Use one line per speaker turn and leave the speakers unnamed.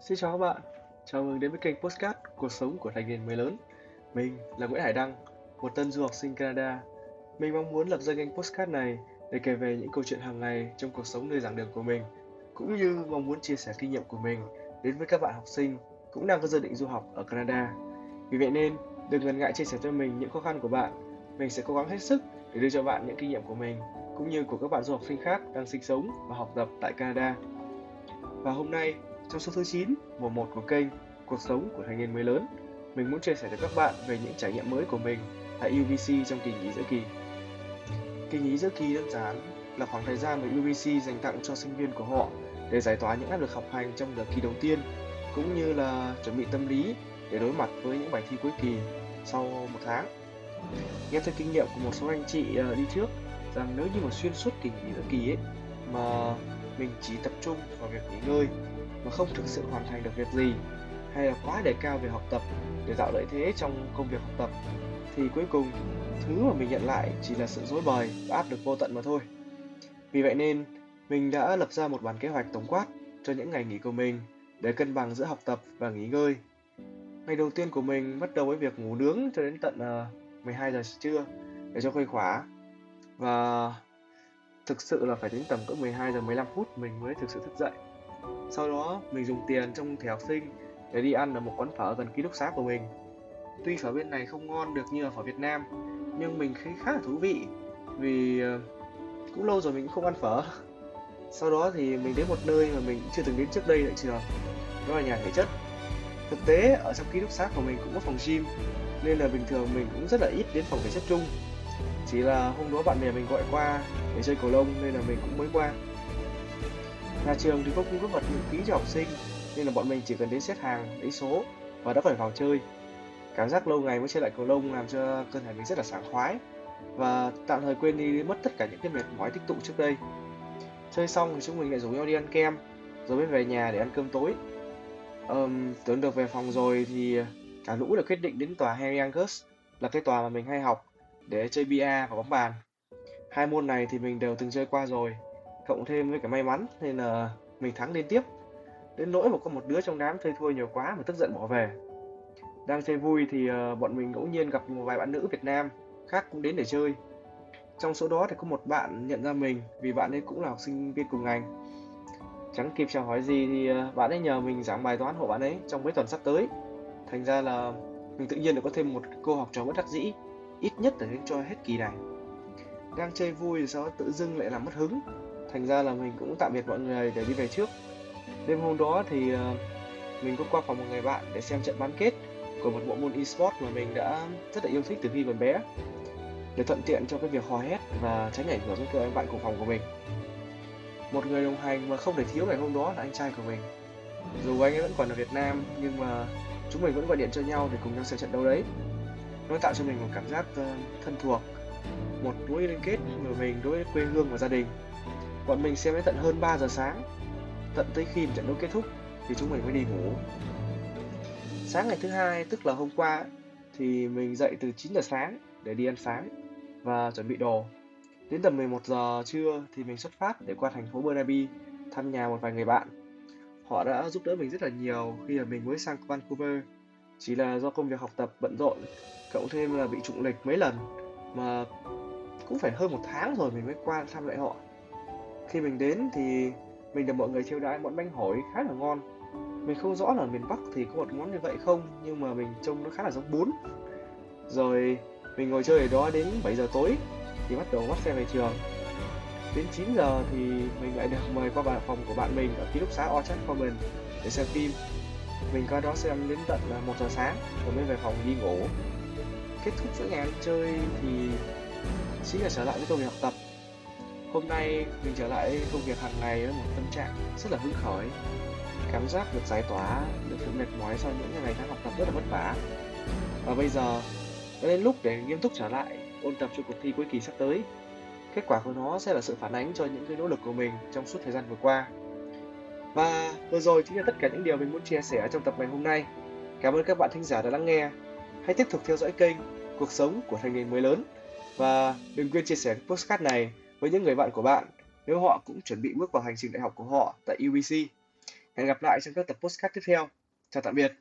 Xin chào các bạn, chào mừng đến với kênh Postcard Cuộc sống của thành niên mới lớn. Mình là Nguyễn Hải Đăng, một tân du học sinh Canada. Mình mong muốn lập ra kênh Postcard này để kể về những câu chuyện hàng ngày trong cuộc sống nơi giảng đường của mình, cũng như mong muốn chia sẻ kinh nghiệm của mình đến với các bạn học sinh cũng đang có dự định du học ở Canada. Vì vậy nên, đừng ngần ngại chia sẻ cho mình những khó khăn của bạn. Mình sẽ cố gắng hết sức để đưa cho bạn những kinh nghiệm của mình, cũng như của các bạn du học sinh khác đang sinh sống và học tập tại Canada. Và hôm nay, trong số thứ 9, mùa 1 của kênh Cuộc sống của thanh niên mới lớn, mình muốn chia sẻ với các bạn về những trải nghiệm mới của mình tại UBC trong kỳ nghỉ giữa kỳ. Kỳ nghỉ giữa kỳ đơn giản là khoảng thời gian mà UBC dành tặng cho sinh viên của họ để giải tỏa những áp lực học hành trong đợt kỳ đầu tiên, cũng như là chuẩn bị tâm lý để đối mặt với những bài thi cuối kỳ sau một tháng. Nghe theo kinh nghiệm của một số anh chị ờ, đi trước rằng nếu như mà xuyên suốt kỳ nghỉ giữa kỳ ấy mà mình chỉ tập trung vào việc nghỉ ngơi mà không thực sự hoàn thành được việc gì, hay là quá đề cao về học tập để tạo lợi thế trong công việc học tập, thì cuối cùng, thứ mà mình nhận lại chỉ là sự dối bời và áp lực vô tận mà thôi. Vì vậy nên, mình đã lập ra một bản kế hoạch tổng quát cho những ngày nghỉ của mình để cân bằng giữa học tập và nghỉ ngơi. Ngày đầu tiên của mình bắt đầu với việc ngủ nướng cho đến tận ờ, 12 giờ trưa để cho khuây khỏa và thực sự là phải đến tầm cỡ 12 giờ 15 phút mình mới thực sự thức dậy sau đó, mình dùng tiền trong thẻ học sinh để đi ăn ở một quán phở gần ký túc xá của mình. Tuy phở bên này không ngon được như ở phở Việt Nam, nhưng mình thấy khá là thú vị vì ờ, cũng lâu rồi mình cũng không ăn phở. Sau đó thì mình đến một nơi mà mình chưa từng đến trước đây tại trường đó là nhà thể chất. Thực tế, ở trong ký túc xá của mình cũng có phòng gym, nên là bình thường mình cũng rất là ít đến phòng thể chất chung. Chỉ là hôm đó bạn bè mình gọi qua để chơi cầu lông, nên là mình cũng mới qua. Nhà trường thì có cung cấp vật miễn phí cho học sinh nên là bọn mình chỉ cần đến xếp hàng, lấy số và đã phải vào chơi. Cảm giác lâu ngày mới chơi lại cầu lông làm cho cơ thể mình rất là sảng khoái và tạm thời quên đi mất tất cả những cái mệt mỏi tích tụ trước đây. Chơi xong thì chúng mình lại rủ nhau đi ăn kem rồi mới về nhà để ăn cơm tối. Um, tưởng được về phòng rồi thì cả lũ đã quyết định đến tòa Harry Angus là cái tòa mà mình hay học để chơi bia và bóng bàn. Hai môn này thì mình đều từng chơi qua rồi cộng thêm với cả may mắn, nên là mình thắng liên tiếp. Đến nỗi mà có một đứa trong đám chơi thua nhiều quá mà tức giận bỏ về. Đang chơi vui thì ờ, bọn mình ngẫu nhiên gặp một vài bạn nữ Việt Nam khác cũng đến để chơi. Trong số đó thì có một bạn nhận ra mình, vì bạn ấy cũng là học sinh viên cùng ngành. Chẳng kịp chào hỏi gì thì ờ, bạn ấy nhờ mình giảng bài toán hộ bạn ấy trong mấy tuần sắp tới. Thành ra là mình tự nhiên được có thêm một cô học trò bất đắc dĩ, ít nhất là đến cho hết kỳ này. Đang chơi vui thì sao? Tự dưng lại làm mất hứng thành ra là mình cũng tạm biệt mọi người để đi về trước. Đêm hôm đó thì ờ, mình cũng qua phòng một người bạn để xem trận bán kết của một bộ môn esports mà mình đã rất là yêu thích từ khi còn bé, để thuận tiện cho cái việc hò hét và tránh ảnh hưởng đến các bạn cùng phòng của mình. Một người đồng hành mà không thể thiếu ngày hôm đó là anh trai của mình. Dù anh ấy vẫn còn ở Việt Nam, nhưng mà chúng mình vẫn gọi điện cho nhau để cùng nhau xem trận đấu đấy. Nó tạo cho mình một cảm giác ờ, thân thuộc, một mối liên kết của mình đối với quê hương và gia đình. Bọn mình xem đến tận hơn 3 giờ sáng Tận tới khi trận đấu kết thúc Thì chúng mình mới đi ngủ Sáng ngày thứ hai tức là hôm qua Thì mình dậy từ 9 giờ sáng Để đi ăn sáng Và chuẩn bị đồ Đến tầm 11 giờ trưa thì mình xuất phát để qua thành phố Burnaby thăm nhà một vài người bạn. Họ đã giúp đỡ mình rất là nhiều khi mà mình mới sang Vancouver. Chỉ là do công việc học tập bận rộn, cộng thêm là bị trụng lịch mấy lần mà cũng phải hơn một tháng rồi mình mới qua thăm lại họ khi mình đến thì mình được mọi người chiêu đãi món bánh hỏi khá là ngon. Mình không rõ là miền Bắc thì có một món như vậy không, nhưng mà mình trông nó khá là giống bún. Rồi, mình ngồi chơi ở đó đến 7 giờ tối thì bắt đầu bắt xe về trường. Đến 9 giờ thì mình lại được mời qua bàn phòng của bạn mình ở ký túc xá Orchard Common để xem phim. Mình qua đó xem đến tận à, 1 giờ sáng rồi mới về phòng đi ngủ. Kết thúc chuỗi ngày ăn chơi thì chính là trở lại với công việc học tập. Hôm nay mình trở lại công việc hàng ngày với một tâm trạng rất là hứng khởi. Cảm giác được giải tỏa, được sự mệt mỏi sau những ngày tháng học tập rất là vất vả. Và bây giờ đã đến lúc để nghiêm túc trở lại ôn tập cho cuộc thi cuối kỳ sắp tới. Kết quả của nó sẽ là sự phản ánh cho những cái nỗ lực của mình trong suốt thời gian vừa qua. Và vừa rồi chính là tất cả những điều mình muốn chia sẻ trong tập ngày hôm nay. Cảm ơn các bạn thính giả đã lắng nghe. Hãy tiếp tục theo dõi kênh Cuộc sống của thanh niên mới lớn. Và đừng quên chia sẻ postcard này với những người bạn của bạn nếu họ cũng chuẩn bị bước vào hành trình đại học của họ tại UBC. Hẹn gặp lại trong các tập podcast tiếp theo. Chào tạm biệt.